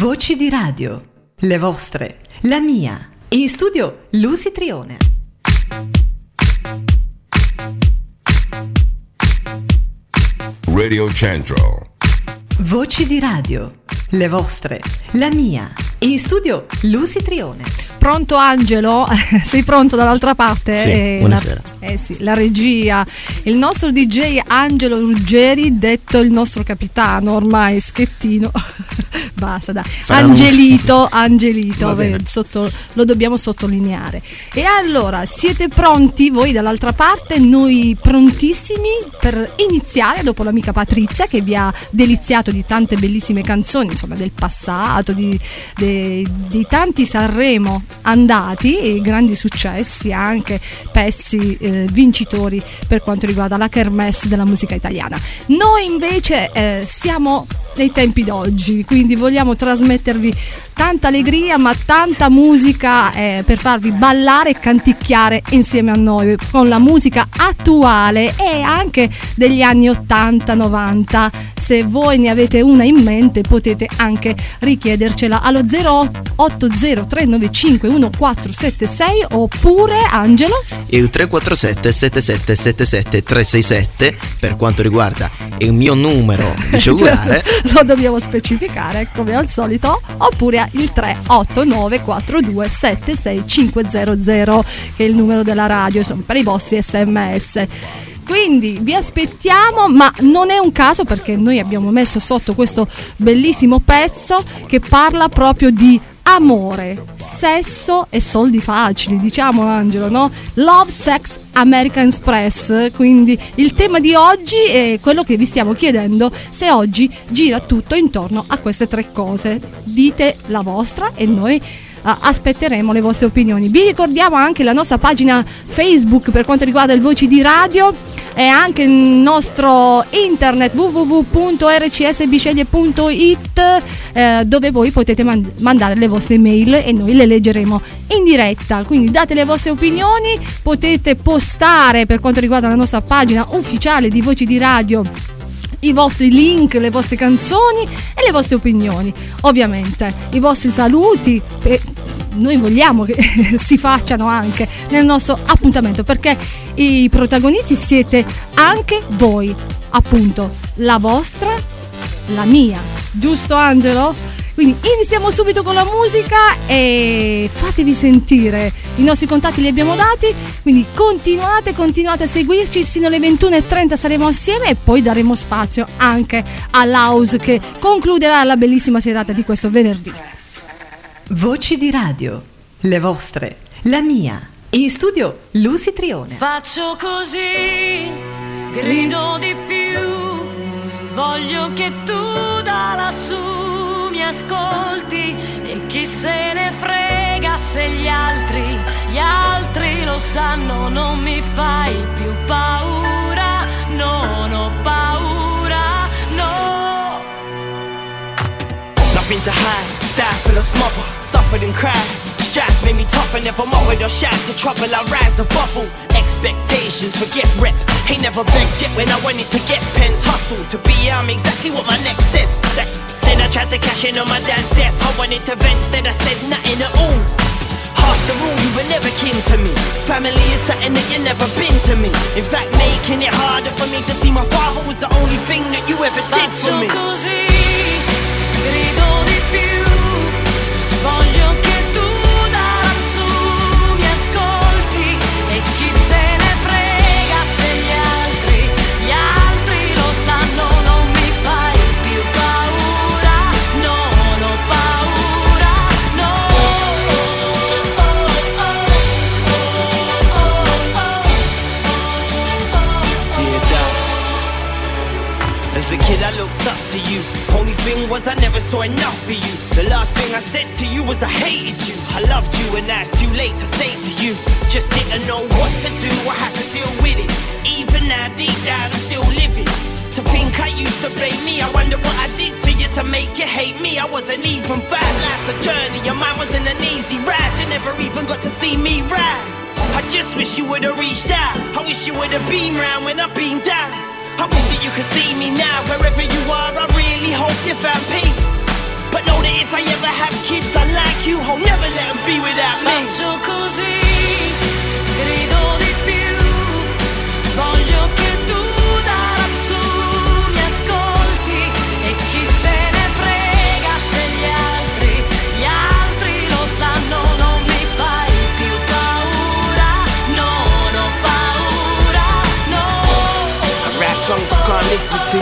Voci di radio, le vostre, la mia. In studio Lucy Trione. Radio Central. Voci di radio, le vostre, la mia. In studio Lucy Trione. Pronto Angelo? Sei pronto dall'altra parte? Sì, Eh, buonasera. La, eh sì, la regia. Il nostro DJ Angelo Ruggeri, detto il nostro capitano, ormai schettino. Basta, dai. Faranno- Angelito, Angelito, beh, sotto- lo dobbiamo sottolineare. E allora, siete pronti voi dall'altra parte? Noi prontissimi per iniziare dopo l'amica Patrizia che vi ha deliziato di tante bellissime canzoni, insomma, del passato, di, de- di tanti Sanremo andati grandi successi, anche pezzi eh, vincitori per quanto riguarda la kermesse della musica italiana. Noi invece eh, siamo nei tempi d'oggi, quindi vogliamo trasmettervi tanta allegria ma tanta musica eh, per farvi ballare e canticchiare insieme a noi con la musica attuale e anche degli anni 80-90. Se voi ne avete una in mente potete anche richiedercela allo 08039511476 oppure Angelo Il 347 7777 367 per quanto riguarda il mio numero di cellulare. Certo, lo dobbiamo specificare come al solito oppure il 389 42 76500 che è il numero della radio insomma per i vostri sms quindi vi aspettiamo, ma non è un caso perché noi abbiamo messo sotto questo bellissimo pezzo che parla proprio di amore, sesso e soldi facili, diciamo Angelo, no? Love, Sex, American Express. Quindi il tema di oggi è quello che vi stiamo chiedendo se oggi gira tutto intorno a queste tre cose. Dite la vostra e noi aspetteremo le vostre opinioni. Vi ricordiamo anche la nostra pagina Facebook per quanto riguarda il Voci di Radio e anche il nostro internet www.rcsbisceglie.it eh, dove voi potete man- mandare le vostre mail e noi le leggeremo in diretta. Quindi date le vostre opinioni, potete postare per quanto riguarda la nostra pagina ufficiale di Voci di Radio i vostri link, le vostre canzoni e le vostre opinioni. Ovviamente i vostri saluti. e noi vogliamo che si facciano anche nel nostro appuntamento perché i protagonisti siete anche voi, appunto, la vostra, la mia. Giusto Angelo? Quindi iniziamo subito con la musica e fatevi sentire. I nostri contatti li abbiamo dati, quindi continuate, continuate a seguirci, sino alle 21.30 saremo assieme e poi daremo spazio anche all'house che concluderà la bellissima serata di questo venerdì. Voci di radio, le vostre, la mia. In studio Lucy Trione. Faccio così, grido di più, voglio che tu da lassù ascolti e chi se ne frega se gli altri, gli altri lo sanno, non mi fai più paura, non ho paura, no. Nothing to hide, style full of smother, suffered and cried. Strife made me tougher, never mothered or shy to trouble. I rise above all expectations, forget rep. Ain't never begged yet when I wanted to get pens. Hustle to be, I'm exactly what my next is. That I tried to cash in on my dad's death. I wanted to vent, instead I said nothing at all. After all, you were never kin to me. Family is something that you never been to me. In fact, making it harder for me to see my father was the only thing that you ever did for me. così, grido di più, voglio che was, I never saw enough for you. The last thing I said to you was, I hated you. I loved you, and now it's too late to say to you. Just didn't know what to do, I had to deal with it. Even now, deep down, I'm still living. To think I used to blame me, I wonder what I did to you to make you hate me. I wasn't even bad, life's a journey, and mine wasn't an easy ride. You never even got to see me ride. I just wish you would've reached out. I wish you would've been round when I've been down. I wish that you could see me now, wherever you are. I really hope you found peace. But know that if I ever have kids, I like you. I'll never let them be without me. Faccio così, grido to.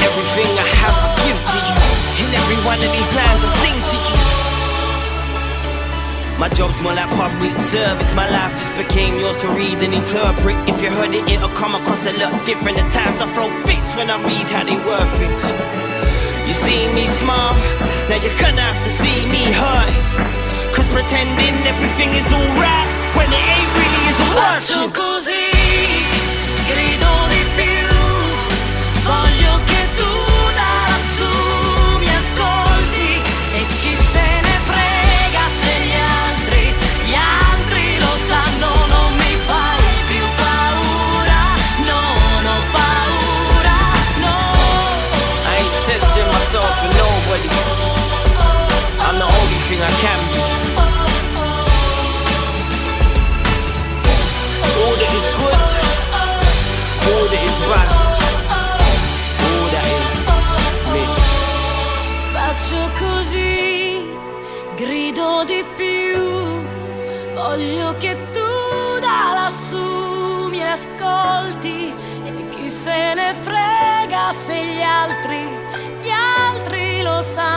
Everything I have, I give to you. In every one of these lines, I sing to you. My job's more like public service. My life just became yours to read and interpret. If you heard it, it'll come across a lot different. At times I throw fits when I read how they work it. You see me smile, now you're gonna have to see me hurt. Cause pretending everything is alright when it ain't really isn't Faccio working.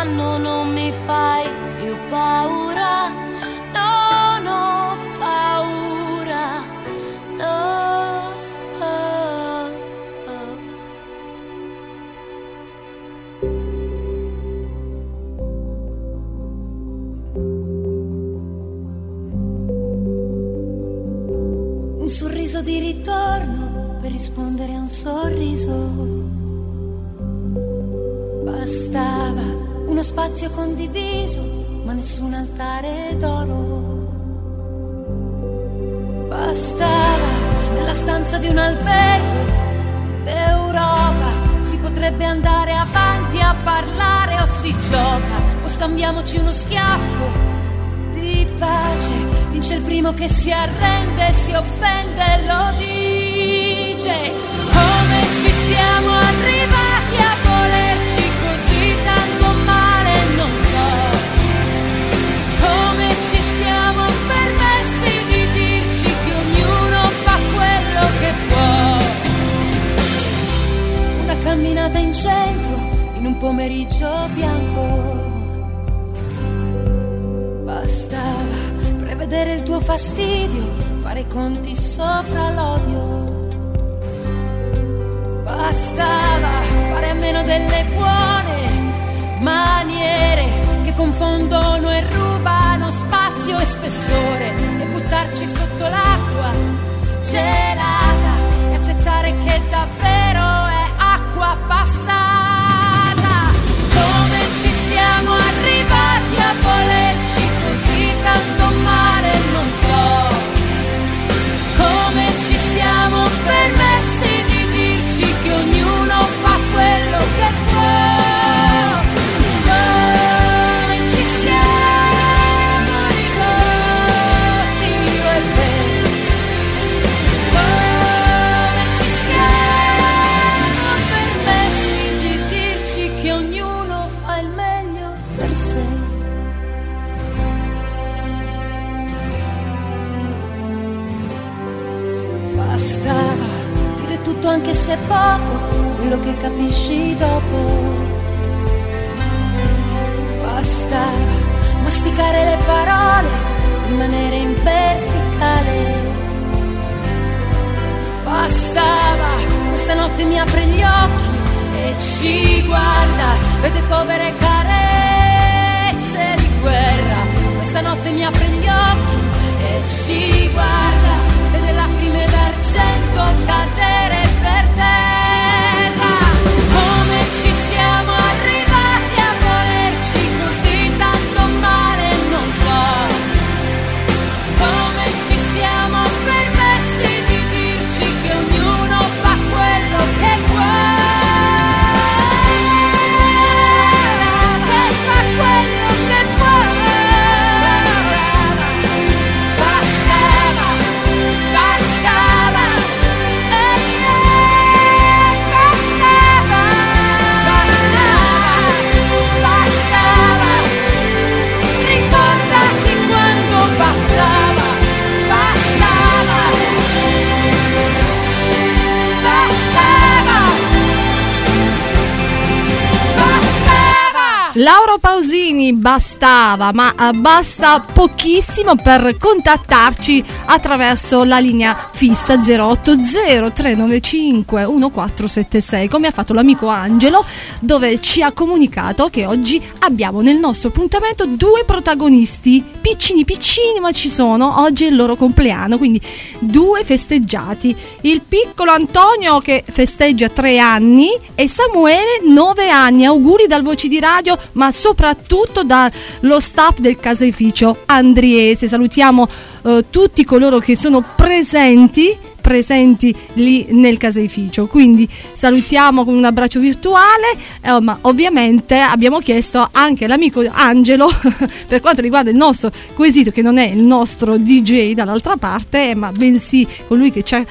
Lo sanno, non mi fai più paura, no, no, paura. Un sorriso di ritorno per rispondere a un sorriso. Uno spazio condiviso, ma nessun altare d'oro. Bastava nella stanza di un albergo d'Europa. Si potrebbe andare avanti a parlare o si gioca o scambiamoci uno schiaffo di pace. Vince il primo che si arrende, si offende, lo dice. Come ci siamo arrivati a camminata in centro, in un pomeriggio bianco. Bastava prevedere il tuo fastidio, fare i conti sopra l'odio. Bastava fare a meno delle buone maniere che confondono e rubano spazio e spessore e buttarci sotto l'acqua gelata e accettare che davvero acqua passata. Come ci siamo arrivati a volerci così tanto male, non so. Come ci siamo permessi se poco, quello che capisci dopo. Bastava masticare le parole, rimanere in verticale. Bastava, questa notte mi apre gli occhi e ci guarda, vede povere carezze di guerra. Questa notte mi apre gli occhi e ci guarda, lacrime d'argento cadere per terra. Laura Pausini bastava, ma eh, basta pochissimo per contattarci attraverso la linea fissa 080 395 1476, come ha fatto l'amico Angelo, dove ci ha comunicato che oggi abbiamo nel nostro appuntamento due protagonisti, piccini piccini, ma ci sono, oggi è il loro compleanno, quindi due festeggiati. Il piccolo Antonio che festeggia tre anni e Samuele nove anni. Auguri dal Voci di Radio, ma soprattutto dallo staff del caseificio Andriese. Salutiamo eh, tutti coloro che sono presenti presenti lì nel caseificio. Quindi salutiamo con un abbraccio virtuale, eh, ma ovviamente abbiamo chiesto anche all'amico Angelo per quanto riguarda il nostro quesito, che non è il nostro DJ dall'altra parte, ma bensì colui che ci ha eh,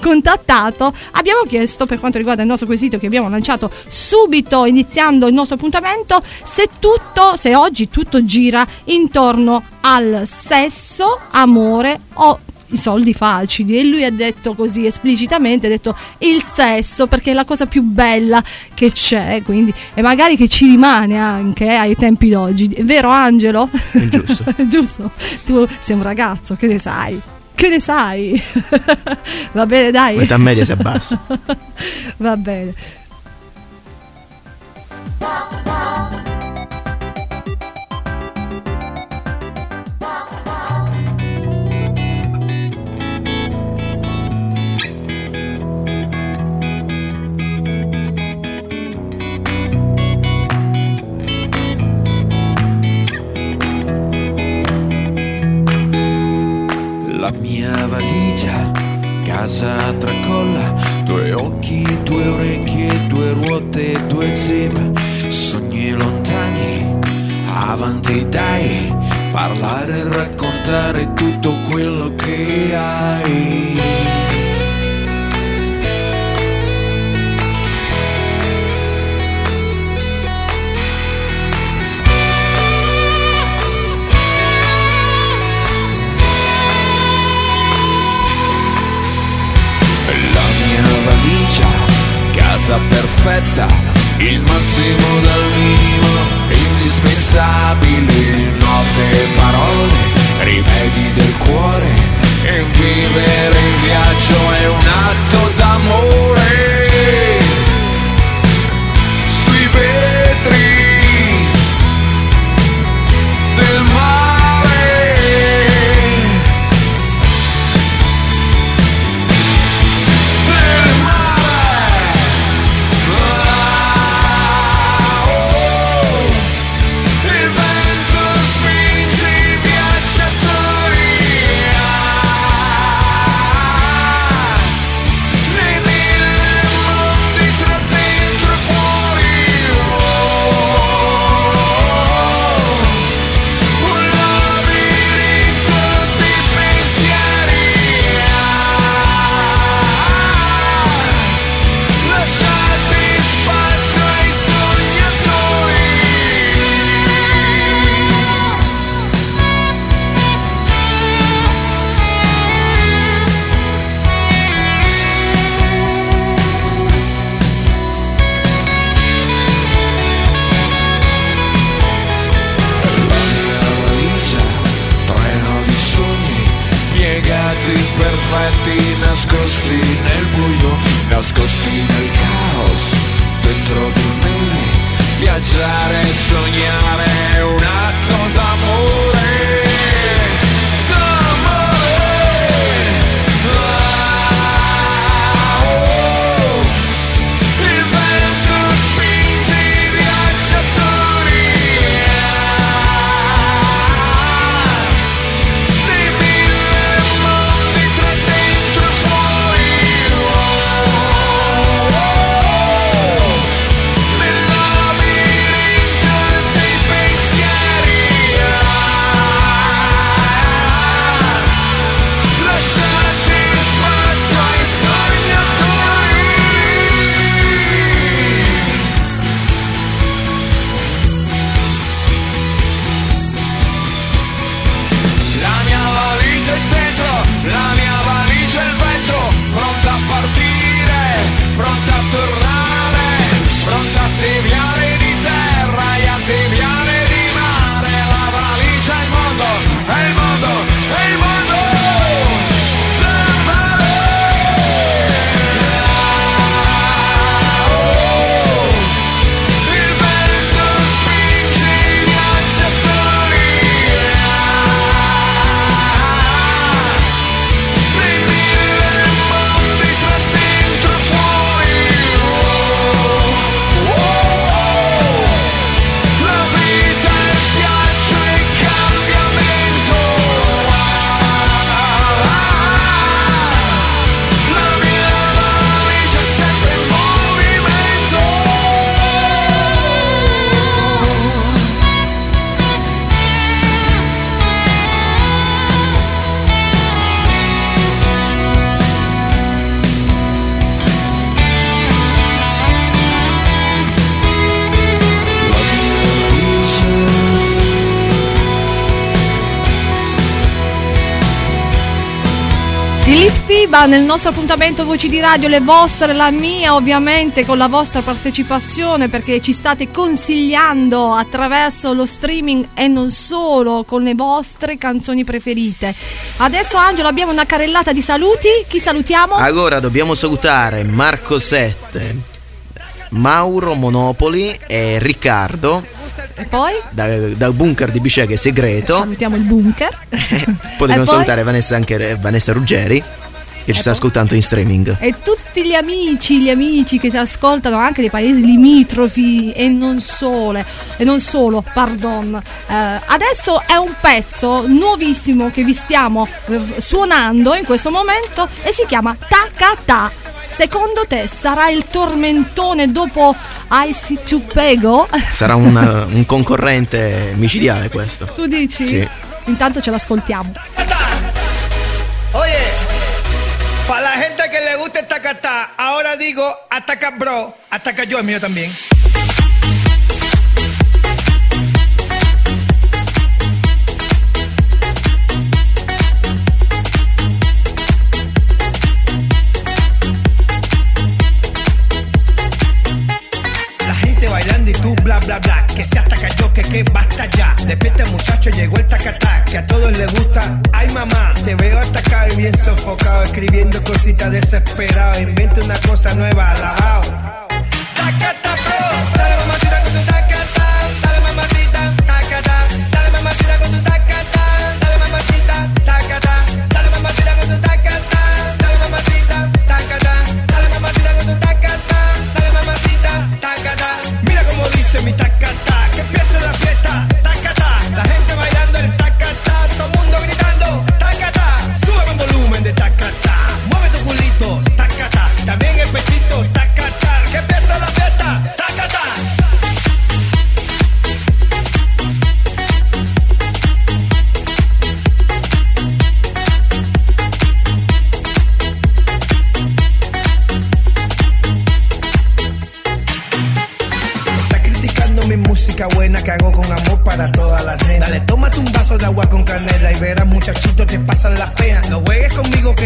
contattato, abbiamo chiesto per quanto riguarda il nostro quesito che abbiamo lanciato subito iniziando il nostro appuntamento, se tutto, se oggi tutto gira intorno al sesso, amore o i soldi facili e lui ha detto così esplicitamente ha detto il sesso perché è la cosa più bella che c'è quindi e magari che ci rimane anche ai tempi d'oggi è vero Angelo? È giusto giusto tu sei un ragazzo che ne sai che ne sai? Va bene, dai. L'età media si abbassa. Va bene. Valigia, casa tracolla, due occhi, due orecchie, due ruote, due zip, sogni lontani, avanti dai, parlare e raccontare tutto quello che hai. Casa perfetta, il massimo dal minimo, indispensabili, note e parole, rimedi del cuore, e vivere in viaggio è un atto d'amore. Il Lit FIBA nel nostro appuntamento Voci di Radio, le vostre, la mia ovviamente con la vostra partecipazione perché ci state consigliando attraverso lo streaming e non solo con le vostre canzoni preferite. Adesso Angelo abbiamo una carrellata di saluti, chi salutiamo? Allora dobbiamo salutare Marco Sette, Mauro Monopoli e Riccardo E poi? da- dal bunker di Biceghe segreto. Salutiamo il bunker. Poi? salutare Vanessa, anche, Vanessa Ruggeri che ci sta ascoltando in streaming. E tutti gli amici, gli amici che si ascoltano anche dei paesi limitrofi e non solo, e non solo, pardon. Eh, adesso è un pezzo nuovissimo che vi stiamo eh, suonando in questo momento e si chiama Takata. Secondo te sarà il tormentone dopo Icy Chupego? Sarà una- un concorrente micidiale questo. Tu dici? Sì. Intanto ce l'ascoltiamo. Oye, para la gente que le gusta esta cata, ahora digo ataca bro, ataca yo, el mío también. Que basta ya. Despierta muchacho, llegó el tacatá Que a todos les gusta, ay mamá Te veo atacado y bien sofocado Escribiendo cositas desesperado. Inventa una cosa nueva, alabao Tacata bro Dale mamacita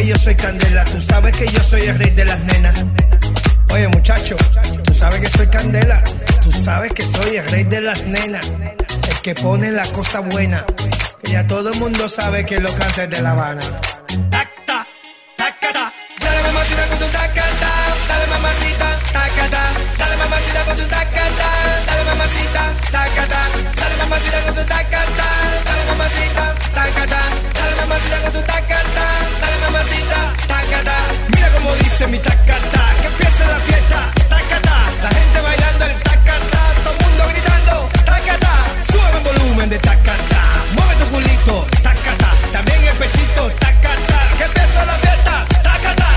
yo soy candela. Tú sabes que yo soy el rey de las nenas. Oye, muchacho, tú sabes que soy candela. Tú sabes que soy el rey de las nenas. El que pone la cosa buena. Y ya todo el mundo sabe que lo canta de La Habana. Tacta, tacata. Dale mamacita con tu tacata. Dale mamacita, tacata. Dale mamacita con tu tacata. Dale mamacita, tacata. Dale mamacita con tu tacata. Dale mamacita, tacata. Dale mamacita con tu tacata. Dale mamacita, tacata. Mira como dice mi tacata. Que empiece la fiesta, tacata. La gente bailando el tacata. Todo el mundo gritando, tacata. Sube el volumen de tacata. Mueve tu culito, tacata. También el pechito, tacata. Que empiece la fiesta, tacata.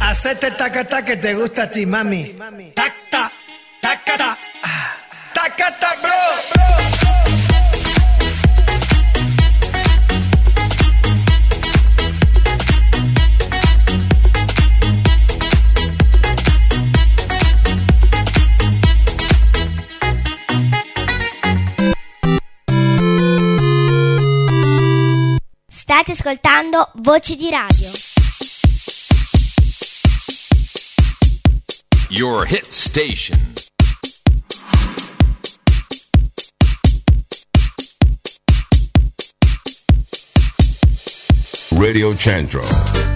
Hacete tacata que te gusta a ti, mami. Tacata. State ascoltando Voci di Radio. Your hit station. Radio Centro.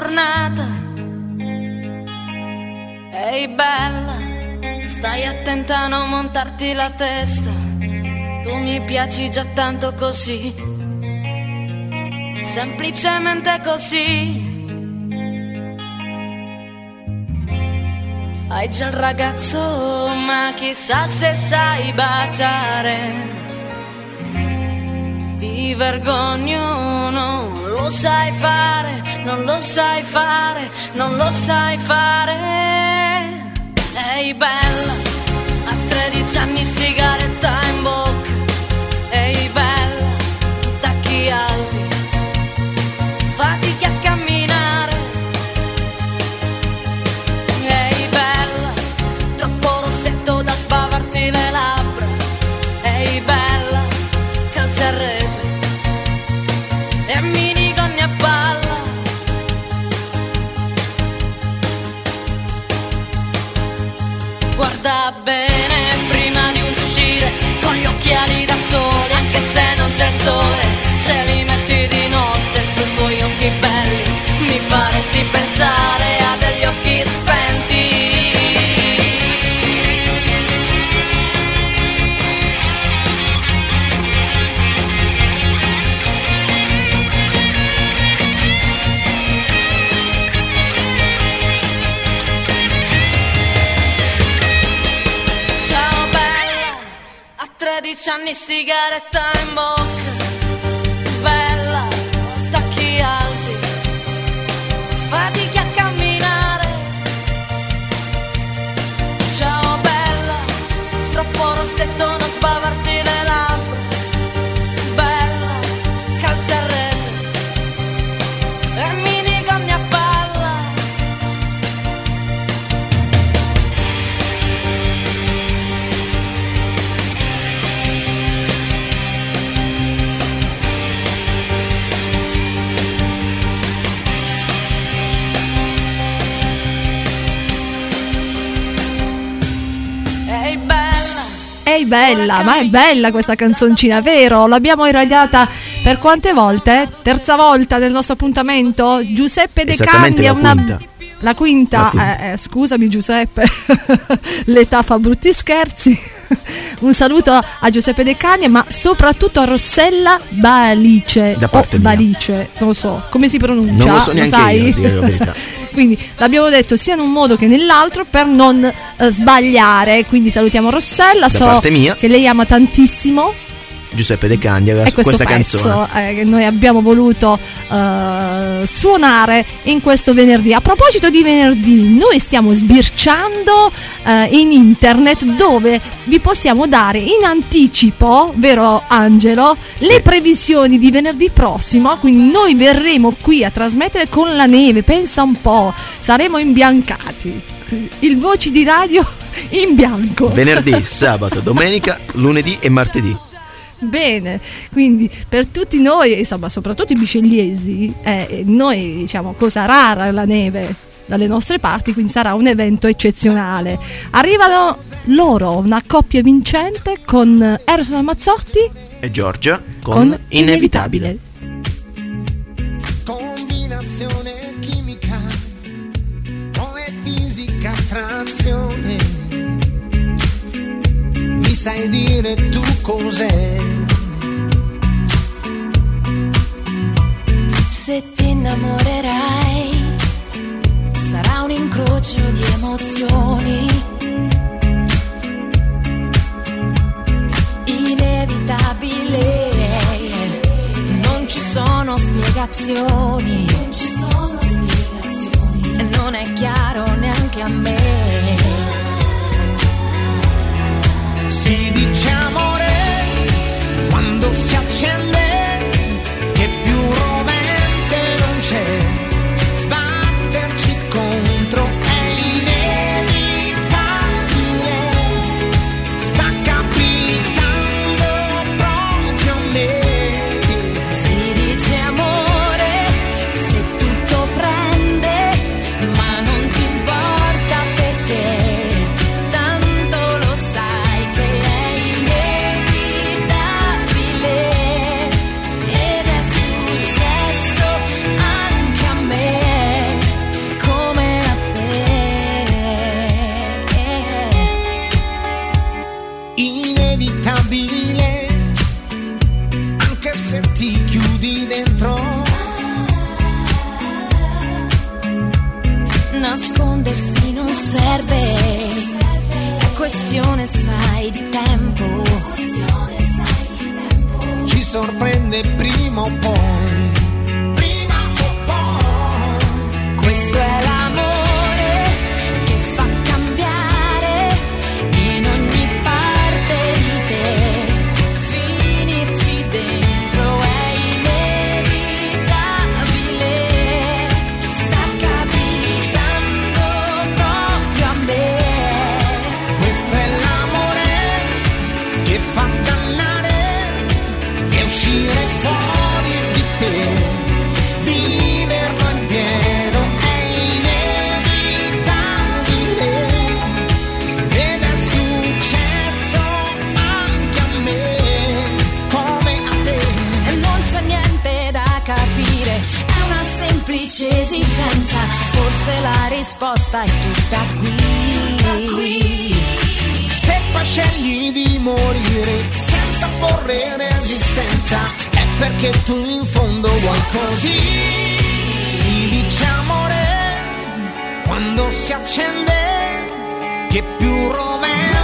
giornata. Ehi bella, stai attenta a non montarti la testa. Tu mi piaci già tanto così. Semplicemente così. Hai già il ragazzo, ma chissà se sai baciare. Ti vergogno, non lo sai fare non lo sai fare, non lo sai fare. Ehi bella, a 13 anni sigaretta in bocca. Ehi bella, tacchi alti, fatichi a camminare. Ehi bella, troppo rossetto da sbavarti le labbra. Ehi bella, calze a rete. E mi bene prima di uscire con gli occhiali da sole, anche se non c'è il sole, se li metti di notte sui tuoi occhi belli, mi faresti pensare a degli occhi sigaretta in bocca, bella, bella, ma è bella questa canzoncina, vero? L'abbiamo irradiata per quante volte? Terza volta del nostro appuntamento? Giuseppe De Candi è una... quinta. La quinta, La quinta. eh, eh, scusami Giuseppe, l'età fa brutti scherzi. Un saluto a Giuseppe De Cani, ma soprattutto a Rossella Balice. Da parte mia. Balice, non lo so, come si pronuncia? Non lo so neanche sai? io, dire la verità. Quindi l'abbiamo detto sia in un modo che nell'altro per non eh, sbagliare. Quindi salutiamo Rossella, Da so che lei ama tantissimo Giuseppe De Candia, e questo questa pezzo canzone. eh, che noi abbiamo voluto eh, suonare in questo venerdì. A proposito di venerdì, noi stiamo sbirciando eh, in internet dove vi possiamo dare in anticipo, vero Angelo, le previsioni di venerdì prossimo. Quindi noi verremo qui a trasmettere con la neve, pensa un po', saremo imbiancati. Il voci di radio in bianco. Venerdì, sabato, domenica, lunedì e martedì. Bene, quindi per tutti noi, insomma, soprattutto i biscegliesi, eh, noi diciamo cosa rara la neve dalle nostre parti, quindi sarà un evento eccezionale. Arrivano loro, una coppia vincente con Eros Ramazzotti E Giorgia con, con Inevitabile. combinazione sai dire tu cos'è Se ti innamorerai, sarà un incrocio di emozioni. Inevitabile, non ci sono spiegazioni. E non è chiaro neanche a me. Si dice amore quando si accende risposta è tutta qui. Se poi scegli di morire senza porre resistenza, è perché tu in fondo vuoi così. Si dice amore quando si accende, che più rovente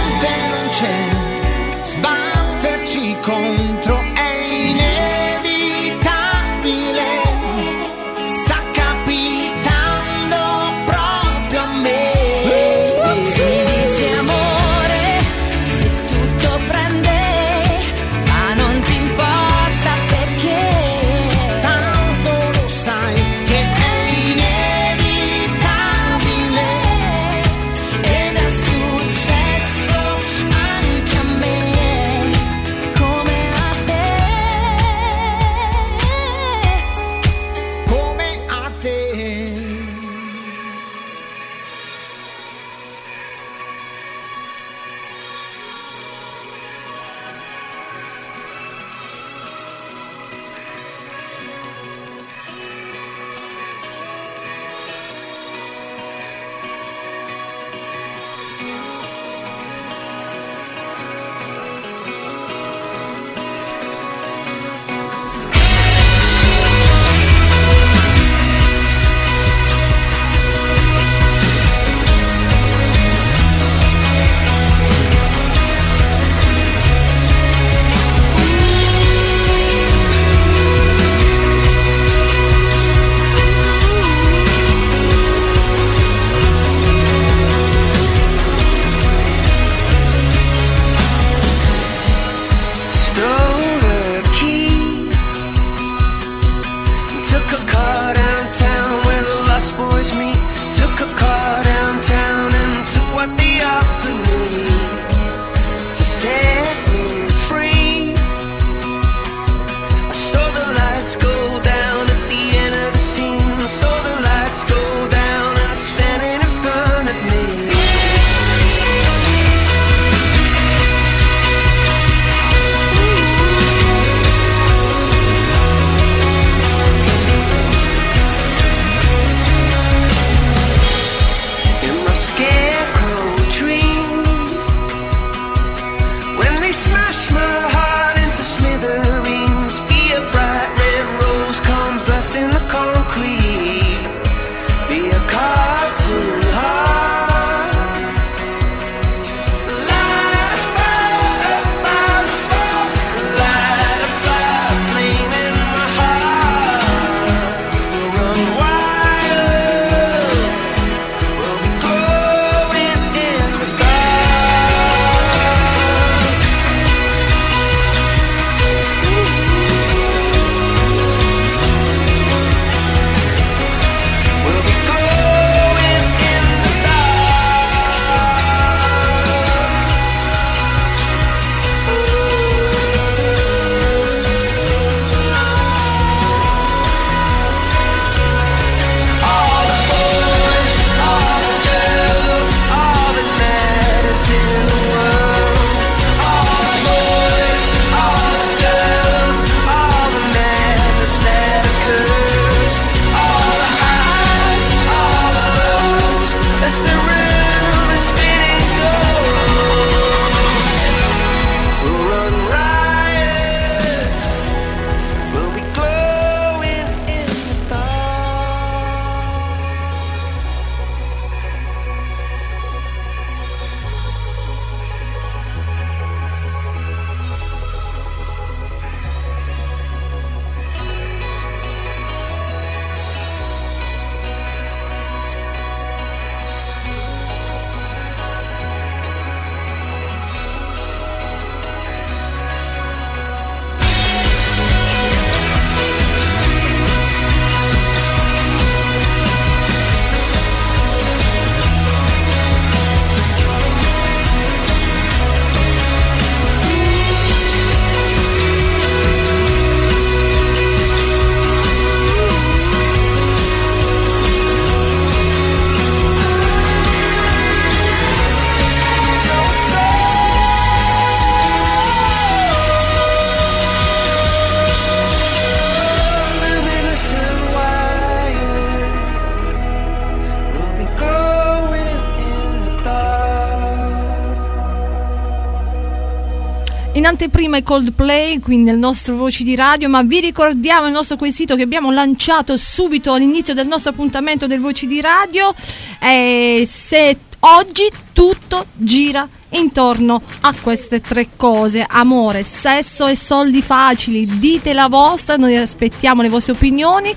i Coldplay qui nel nostro Voci di Radio, ma vi ricordiamo il nostro quesito che abbiamo lanciato subito all'inizio del nostro appuntamento del Voci di Radio, eh, se oggi tutto gira intorno a queste tre cose. Amore, sesso e soldi facili dite la vostra, noi aspettiamo le vostre opinioni.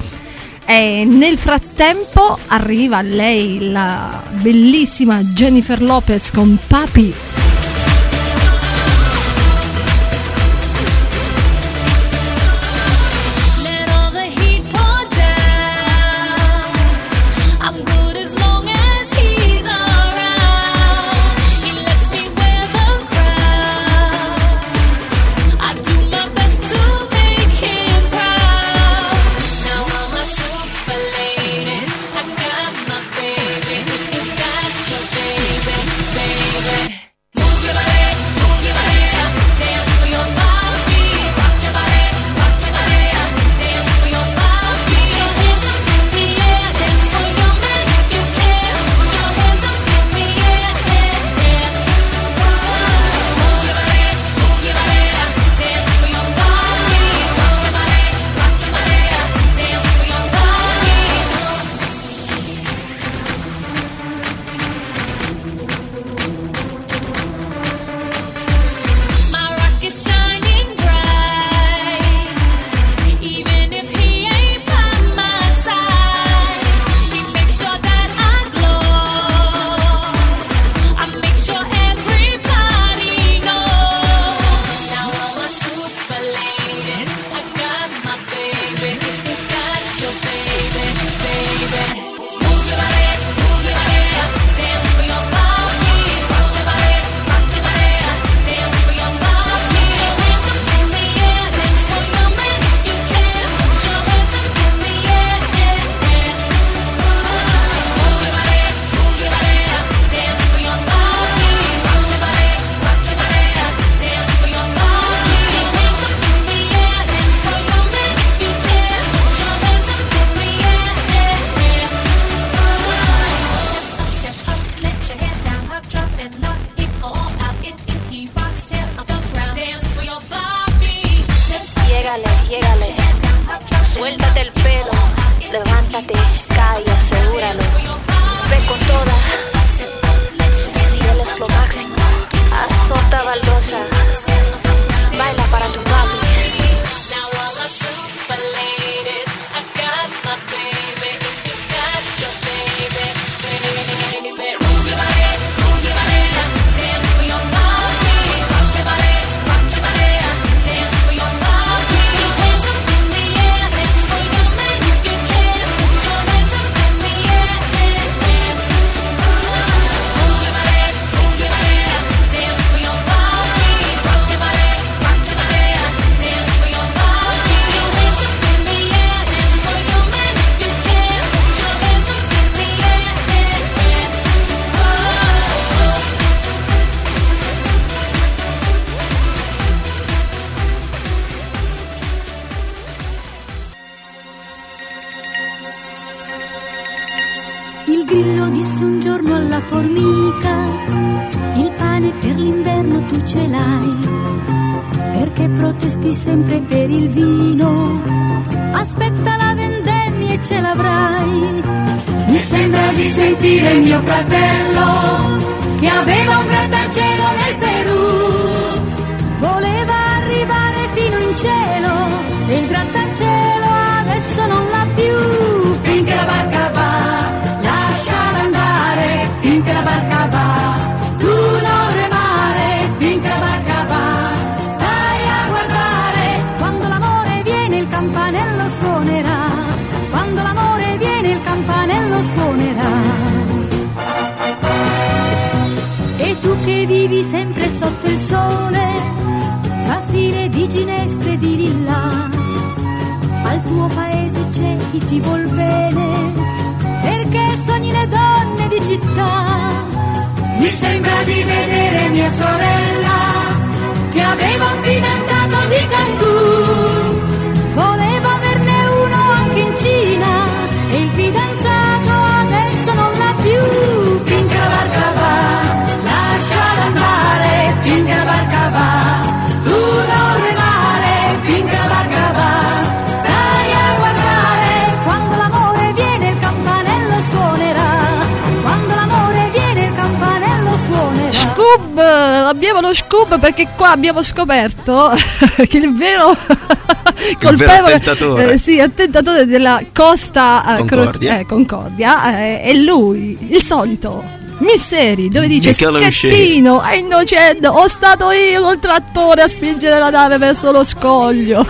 E nel frattempo arriva lei la bellissima Jennifer Lopez con Papi. Abbiamo scoperto che il vero colpevole attentatore. eh, sì, attentatore della costa eh, Cro- Concordia. eh, Concordia eh, è lui, il solito. Misseri, dove dice schettino, è innocente, ho stato io col trattore a spingere la nave verso lo scoglio.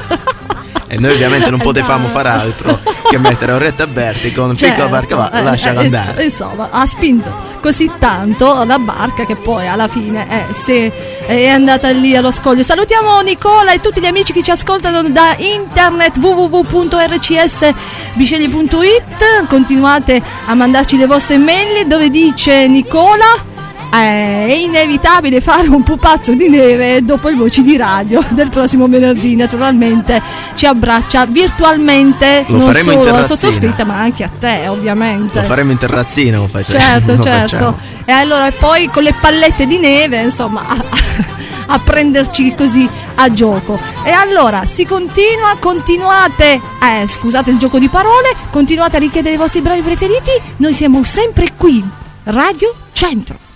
E noi ovviamente non potevamo fare altro che mettere Oretta Berti con un piccolo barca, va, eh, lasciala eh, andare. ins- Insomma, ha spinto così tanto la barca che poi alla fine eh, si è andata lì allo scoglio. Salutiamo Nicola e tutti gli amici che ci ascoltano da internet www.rcsbiceglie.it. Continuate a mandarci le vostre mail dove dice Nicola. È inevitabile fare un pupazzo di neve dopo il voci di radio del prossimo venerdì. Naturalmente ci abbraccia virtualmente, Lo non solo alla sottoscritta, ma anche a te, ovviamente. Lo faremo in terrazzina, lo facciamo. Certo, lo certo. facciamo. E allora e poi con le pallette di neve, insomma, a, a prenderci così a gioco. E allora si continua, continuate, eh, scusate il gioco di parole, continuate a richiedere i vostri brani preferiti. Noi siamo sempre qui, Radio Centro.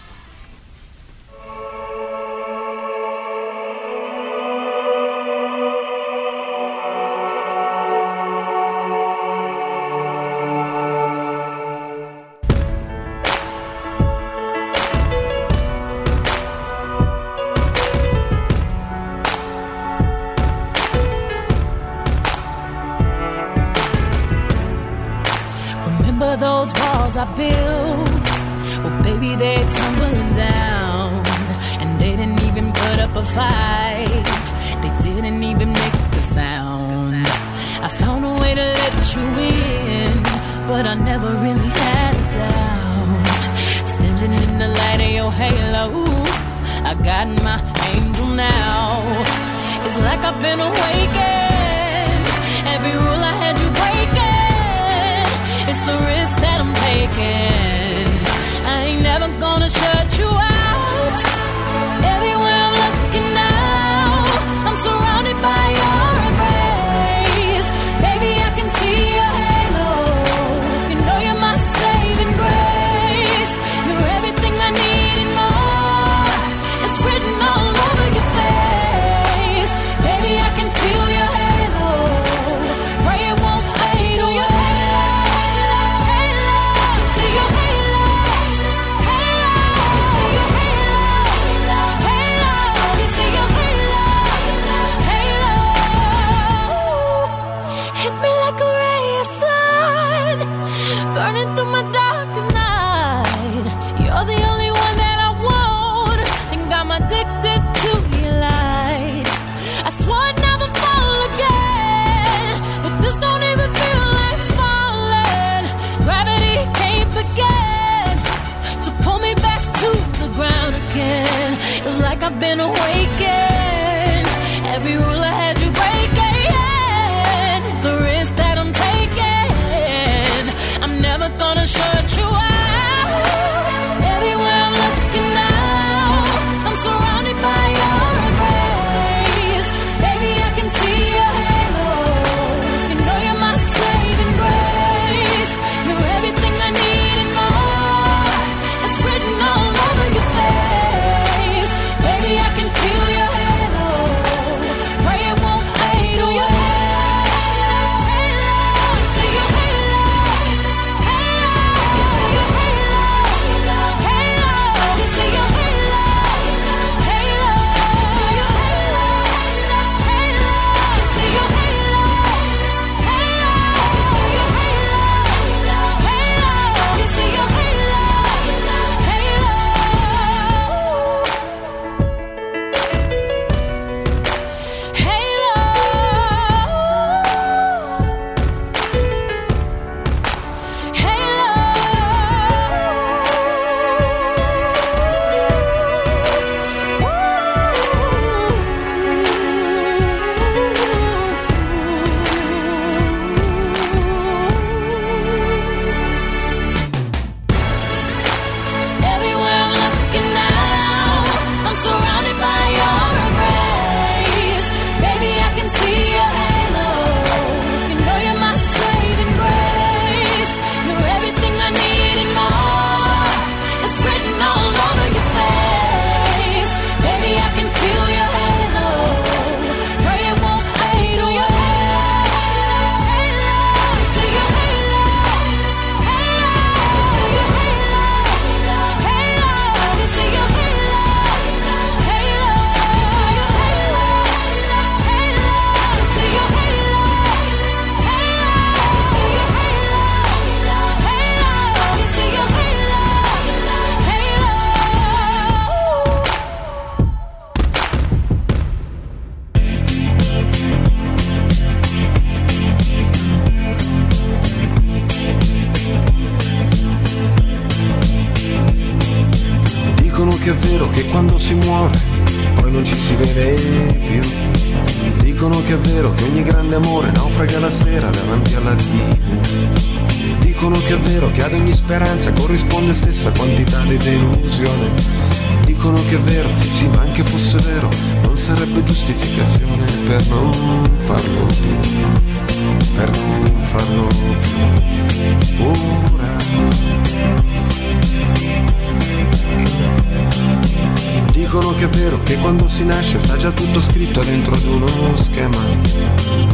Dicono che è vero che quando si nasce sta già tutto scritto dentro ad uno schema.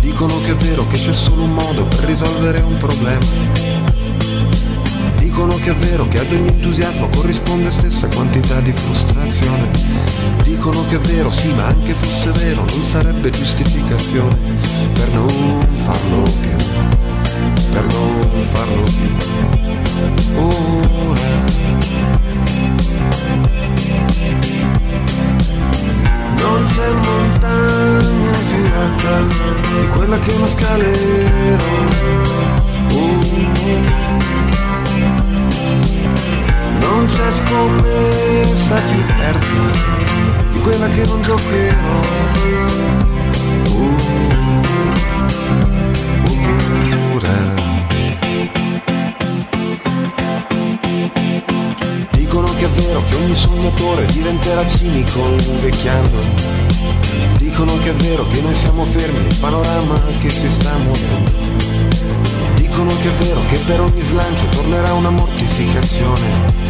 Dicono che è vero che c'è solo un modo per risolvere un problema. Dicono che è vero che ad ogni entusiasmo corrisponde stessa quantità di frustrazione. Dicono che è vero, sì, ma anche fosse vero, non sarebbe giustificazione per non farlo più. Per non farlo più. Ora. Non c'è montagna più alta di quella che uno scalero. Uh. Non c'è scommessa più persa di quella che non giocherò. Uh. Ora. Dicono vero che ogni sognatore diventerà cinico invecchiando. Dicono che è vero che noi siamo fermi nel panorama che si sta muovendo. Dicono che è vero che per ogni slancio tornerà una mortificazione.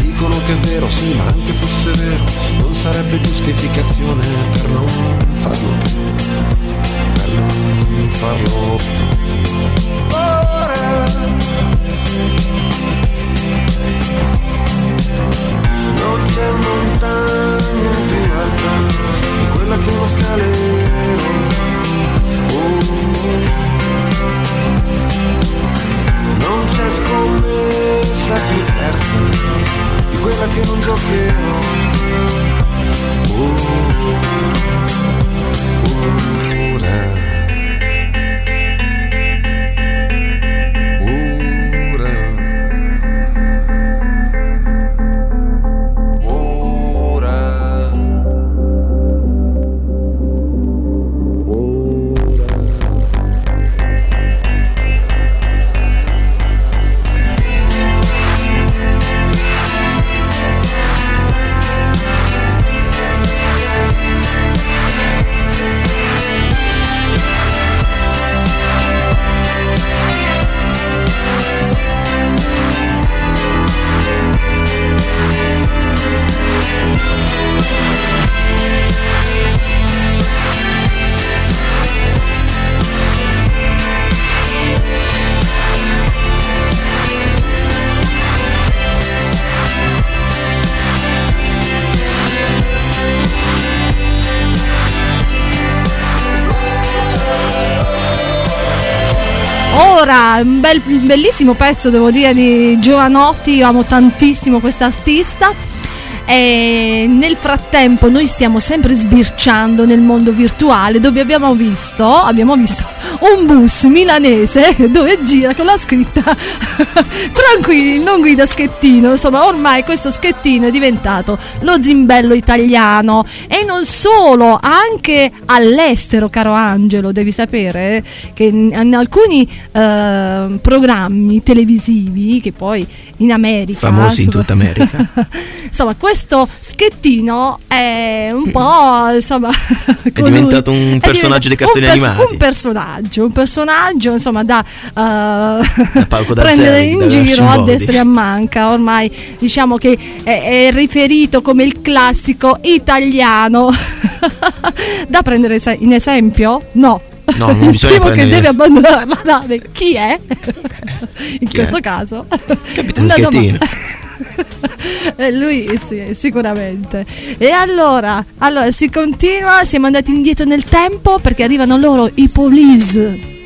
Dicono che è vero, sì, ma anche fosse vero, non sarebbe giustificazione per non farlo più. Per non farlo più. C'è montagna più alta di quella che uno scalero. Oh. Non c'è scommessa più persa di quella che non giocherò. Oh. Ora. Ora, un bel- bellissimo pezzo devo dire di Giovanotti, io amo tantissimo quest'artista. E nel frattempo noi stiamo sempre sbirciando nel mondo virtuale dove abbiamo visto, abbiamo visto un bus milanese dove gira con la scritta tranquilli, non guida schettino, insomma ormai questo schettino è diventato lo zimbello italiano e non solo, anche all'estero caro Angelo, devi sapere che in, in alcuni eh, programmi televisivi che poi in America Famosi in insomma- tutta America. insomma questo schettino è un po' insomma È diventato un personaggio dei cartoni un pers- animati. un personaggio un personaggio insomma da, palco da prendere in giro a destra e a manca ormai diciamo che è, è riferito come il classico italiano da prendere in esempio no No, non il bisogna primo che prendere- deve abbandonare la nave chi è? in Chi questo è? caso Capitano. Schettino. Lui sì, sicuramente. E allora, allora, si continua, siamo andati indietro nel tempo perché arrivano loro i police.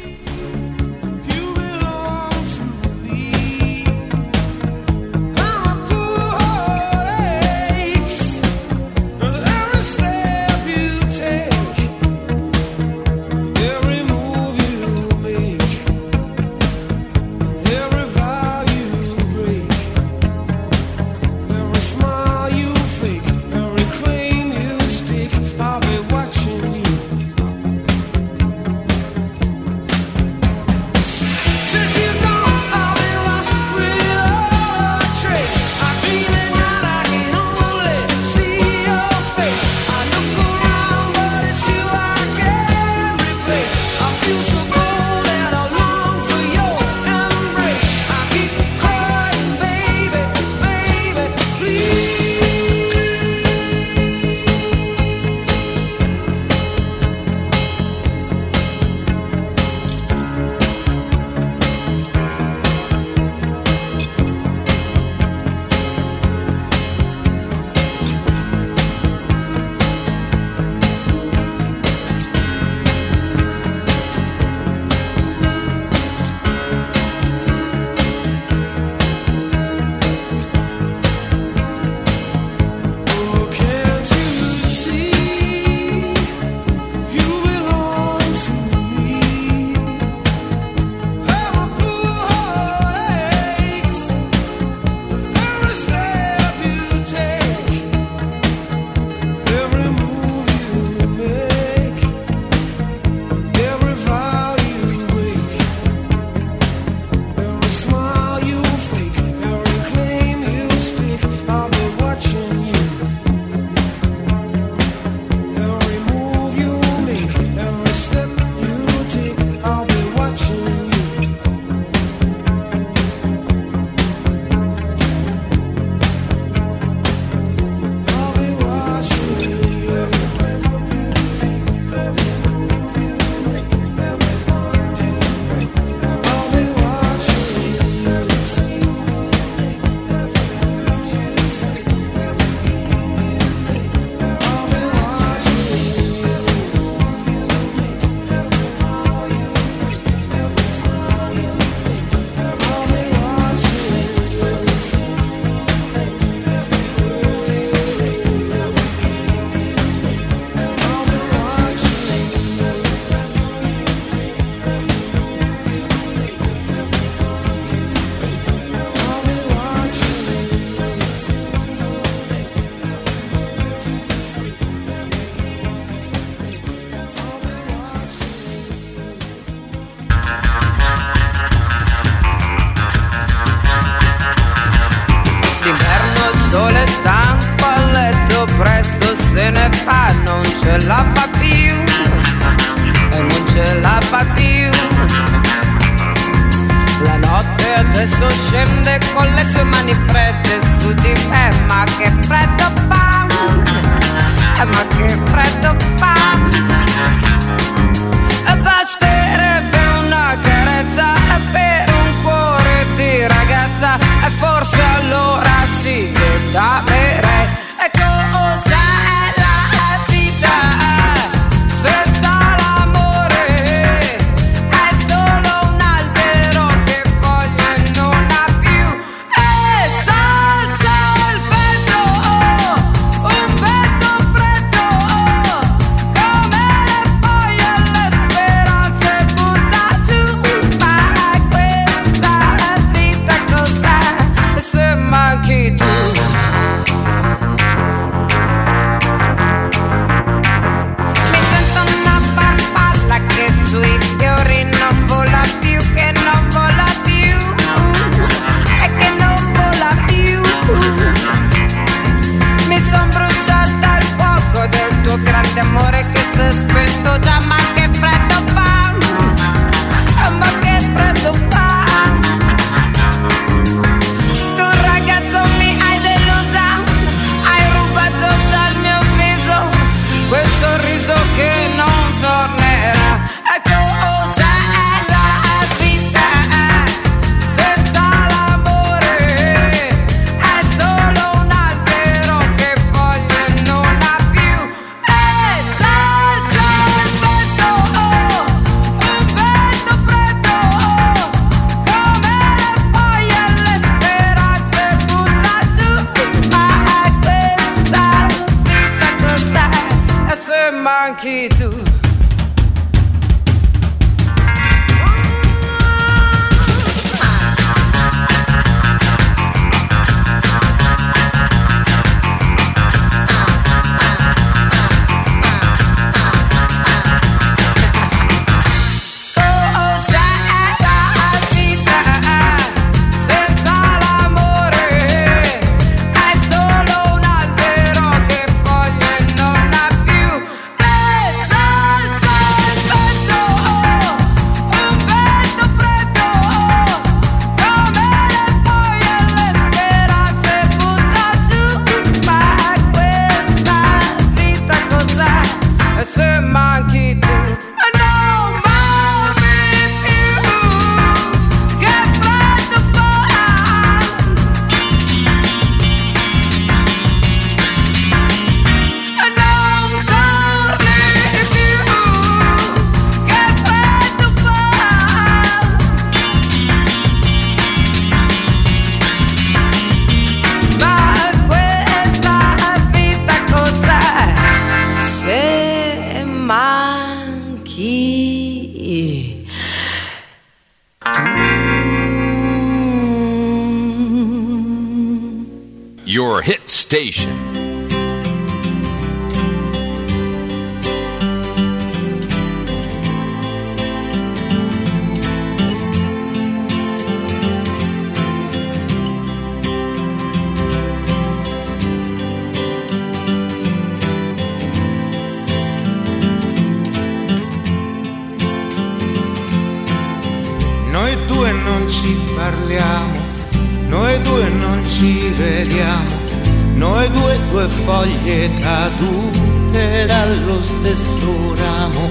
due foglie cadute dallo stesso ramo,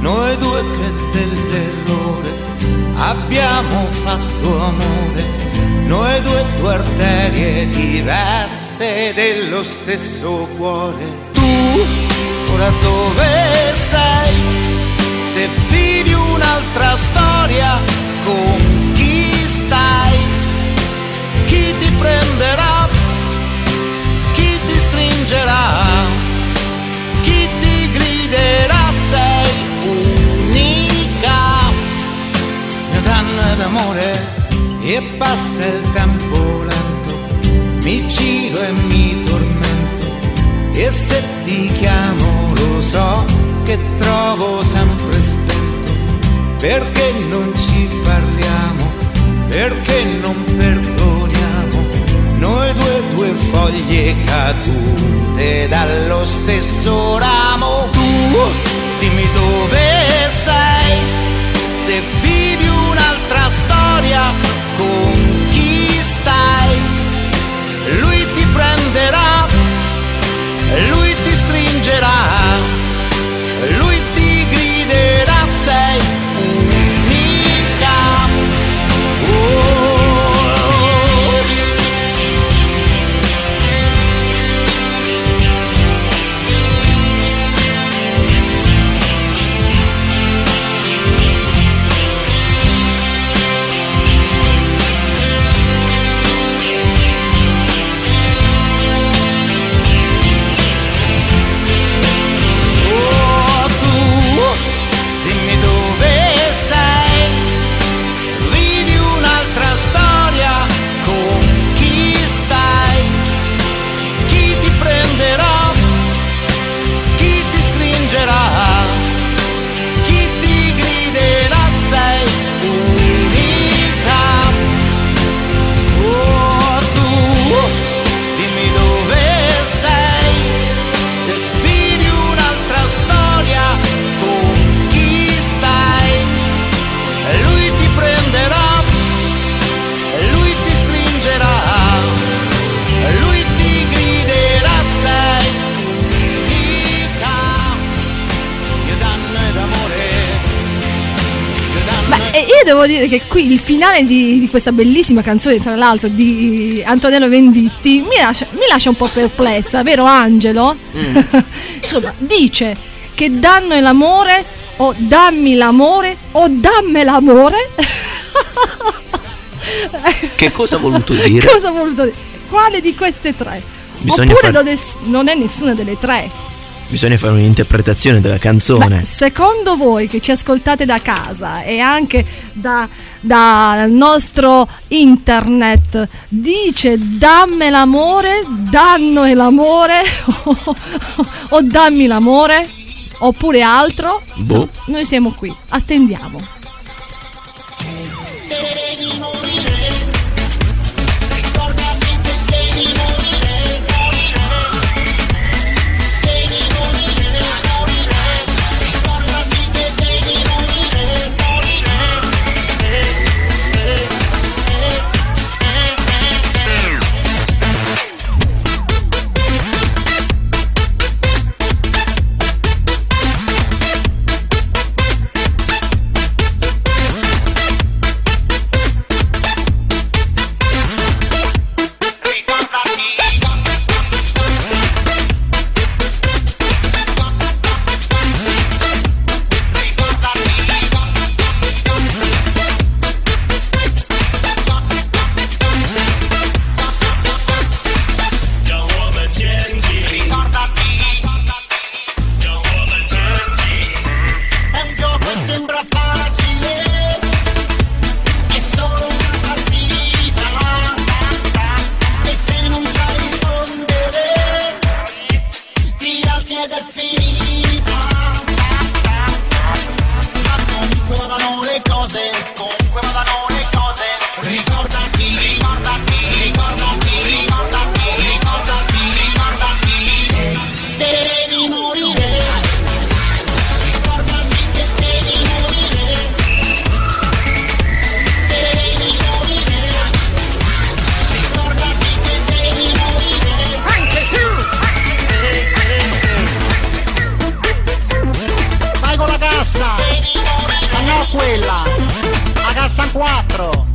noi due che dell'errore abbiamo fatto amore, noi due due arterie diverse dello stesso cuore. Tu ora dove sei? Se vivi un'altra storia, con chi stai? Chi ti prenderà? proteggerà, chi ti griderà sei unica. Mio danno d'amore e passa il tempo lento, mi giro e mi tormento. E se ti chiamo lo so che trovo sempre spento. Perché non ci parliamo, perché non perdoniamo? Noi due foglie cadute dallo stesso ramo. Tu dimmi dove sei, se vivi un'altra storia con chi stai. Lui ti prenderà, lui ti stringerà, lui ti griderà. Io devo dire che qui il finale di, di questa bellissima canzone, tra l'altro di Antonello Venditti, mi lascia, mi lascia un po' perplessa, vero Angelo? Insomma, dice che danno è l'amore, o dammi l'amore, o damme l'amore. Che cosa ha voluto dire? Cosa ha voluto dire? Quale di queste tre? Bisogna Oppure non, è, non è nessuna delle tre. Bisogna fare un'interpretazione della canzone. Secondo voi che ci ascoltate da casa e anche da- dal nostro internet, dice dammi l'amore, danno è l'amore o, o dammi l'amore oppure altro? Boh. Noi siamo qui, attendiamo. Quella. La cassa 4.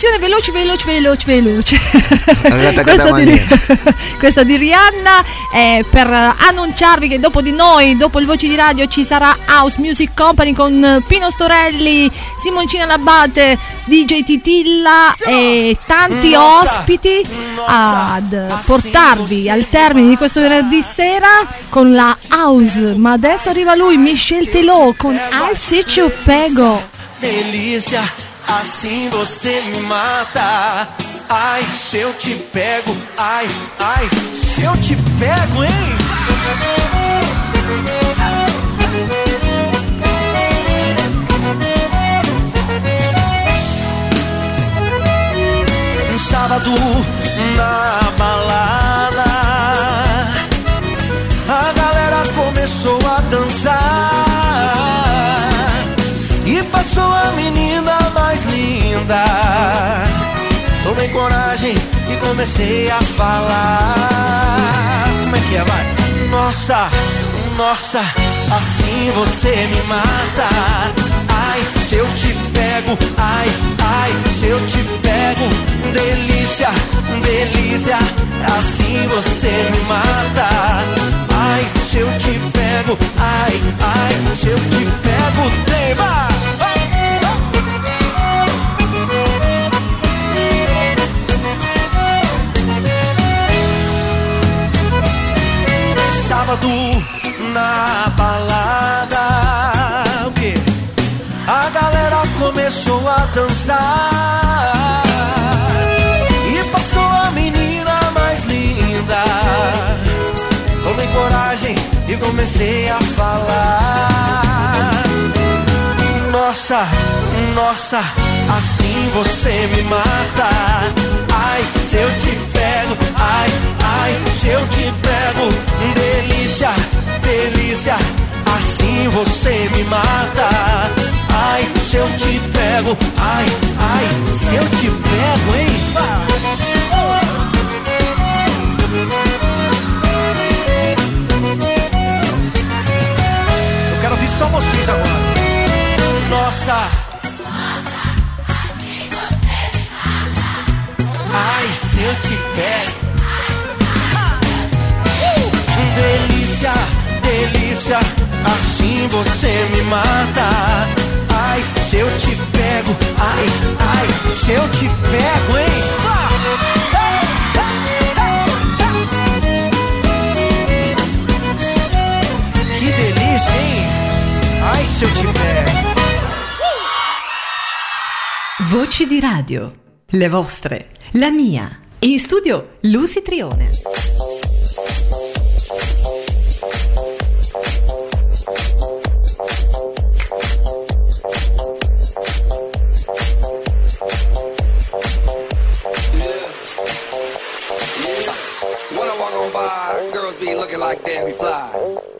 Canzone veloce, veloce, veloce, veloce. Questa, di, questa di Rihanna è per annunciarvi che dopo di noi, dopo il Voci di Radio, ci sarà House Music Company con Pino Storelli, Simoncina Labate, DJ Titilla e tanti ospiti ad portarvi al termine di questo venerdì sera con la House. Ma adesso arriva lui, Michel Telò con I See You Pego. delícia, assim você me mata. Ai, se eu te pego, ai, ai, se eu te pego, hein? Um sábado na balada, mais linda. Tomei coragem e comecei a falar. Como é que é, vai? Nossa, nossa, assim você me mata. Ai, se eu te pego, ai, ai, se eu te pego. Delícia, delícia, assim você me mata. Ai, se eu te pego, ai, ai, se eu te pego, tem, comecei a falar. Nossa, nossa, assim você me mata. Ai, se eu te pego, ai, ai, se eu te pego, delícia, delícia, assim você me mata. Ai, se eu te pego, ai, ai, se eu te pego, hein? Só vocês agora. Nossa. Ai, se eu te pego. Uh! Delícia, delícia, assim você me mata. Ai, se eu te pego, ai, ai, se eu te pego, hein? Que delícia, hein? Ai, se eu te pego. Voci di radio, le vostre, la mia. In studio Lucy Trione. When I walk on by, girls be looking like Debbie Fly.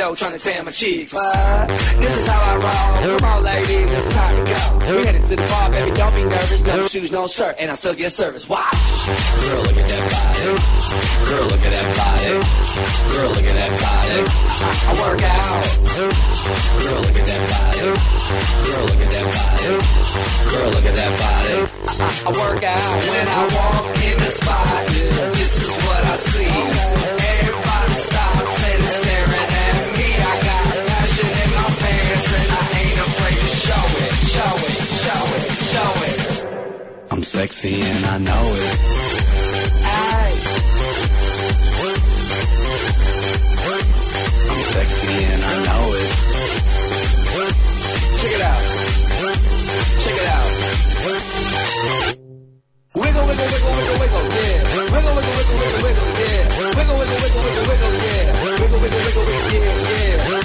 I'm in a speedo trying to tan my cheeks. But this is how I roll. Come on, ladies, it's time to go. We headed to the bar, baby, don't be nervous. No shoes, no shirt, and I still get service. Watch. Girl, look at that body. Girl, look at that body. Girl, look at that body. I, I work out. Girl, look at that body. Girl, look at that body. Girl, look at that body. I, I work out when I walk in the spot. This is what I see. Sexy and I know it. I'm sexy and I know it. Check it out. Check it out. Wiggle, wiggle, wiggle, wiggle, wiggle, yeah. Wiggle, wiggle, wiggle, wiggle, wiggle, yeah. Wiggle, wiggle, wiggle, wiggle, wiggle, yeah. Wiggle, wiggle, wiggle, wiggle, yeah, yeah.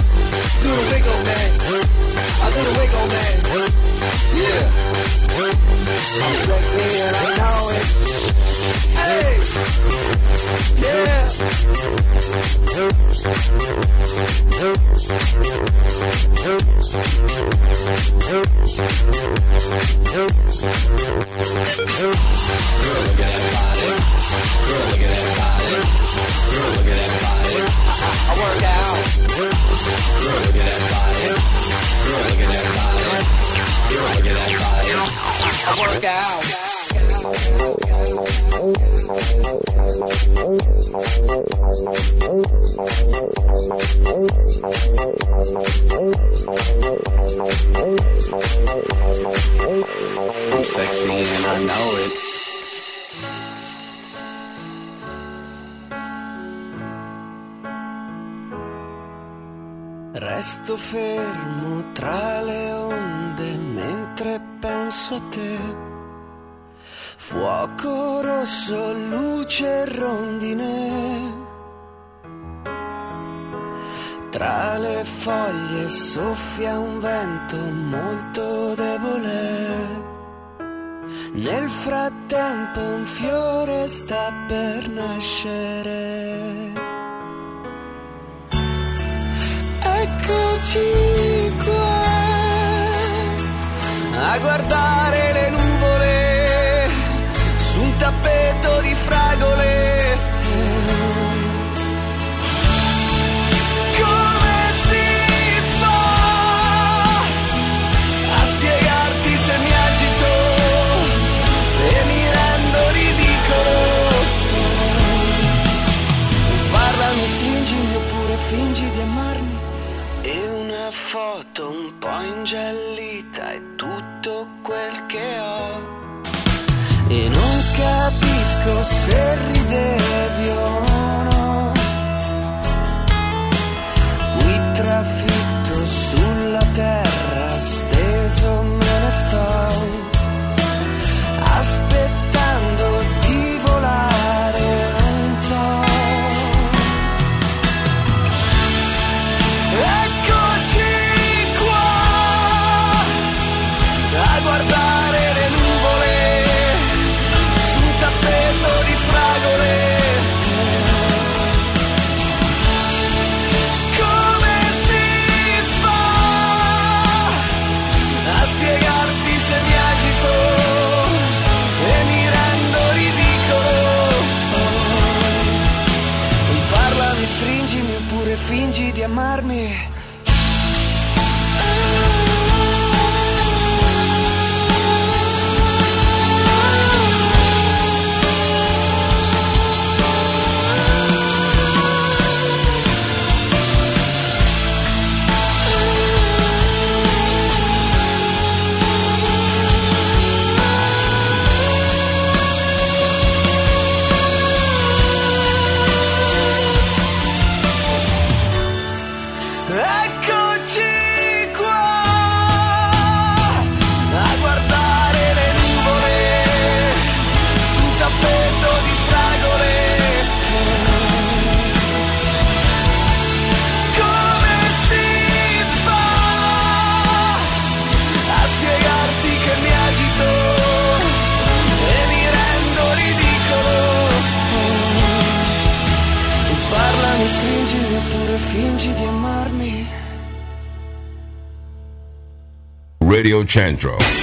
Do the wiggle, man. I do the wiggle, man. Yeah. I'm sexy and I know it. Girl, look at that body. Girl, look at that body. Girl, look at that body. I, work out. Girl, look at that body. Girl, look at that body. Girl, look at that body. I work out. Sexy and I know it. Resto fermo tra le onde mentre penso a te. Fuoco rosso, luce rondine. Tra le foglie soffia un vento molto debole. Nel frattempo un fiore sta per nascere. Eccoci qua a guardare cos'è ridevi Radio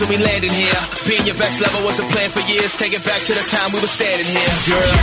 when we landing here. Being your best lover was a plan for years. Take it back to the time we were standing here, girl.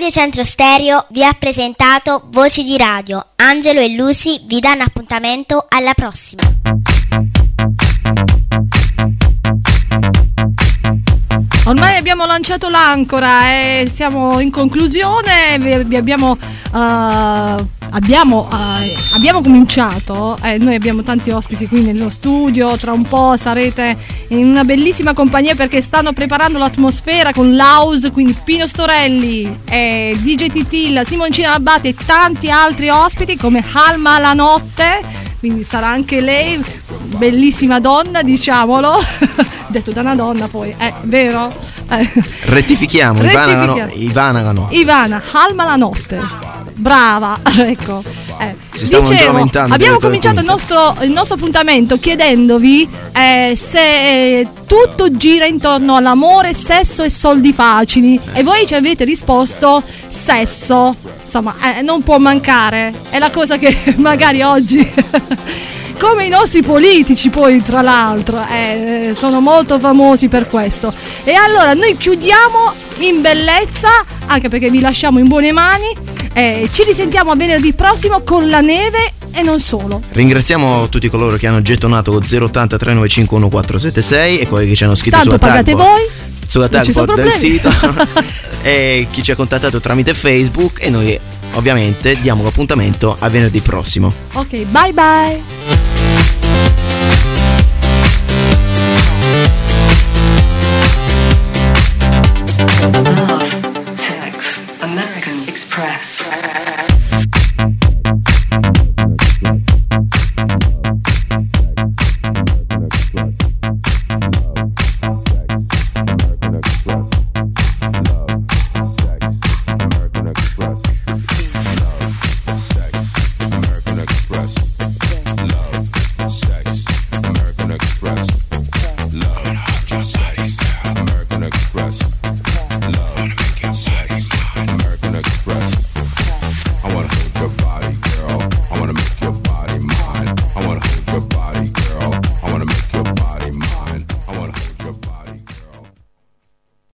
Radio Centro Stereo vi ha presentato Voci di Radio. Angelo e Lucy vi danno appuntamento alla prossima. Ormai abbiamo lanciato l'ancora e siamo in conclusione, vi, abbiamo, eh, abbiamo, eh, abbiamo cominciato, eh, noi abbiamo tanti ospiti qui nello studio, tra un po' sarete in una bellissima compagnia perché stanno preparando l'atmosfera con l'house, quindi Pino Storelli, eh, DJ Titilla, Simoncina Labbate e tanti altri ospiti come Alma la notte, quindi sarà anche lei, bellissima donna diciamolo, detto da una donna poi, è vero? Eh. Rettifichiamo, Ivana, Rettifichiamo. Ivana no. Ivana, Alma la notte. Brava, ecco. Eh, dicevo, abbiamo cominciato il nostro, il nostro appuntamento chiedendovi eh, se tutto gira intorno all'amore, sesso e soldi facili. E voi ci avete risposto sesso. Insomma, eh, non può mancare. È la cosa che magari oggi come i nostri politici poi tra l'altro eh, sono molto famosi per questo. E allora noi chiudiamo in bellezza anche perché vi lasciamo in buone mani eh, ci risentiamo a venerdì prossimo con la neve e non solo. Ringraziamo tutti coloro che hanno gettonato 080 395 1476 e quelli che ci hanno scritto tanto sulla pagate tagboard, voi sulla tagboard del sito. E chi ci ha contattato tramite Facebook e noi ovviamente diamo l'appuntamento a venerdì prossimo. ok bye bye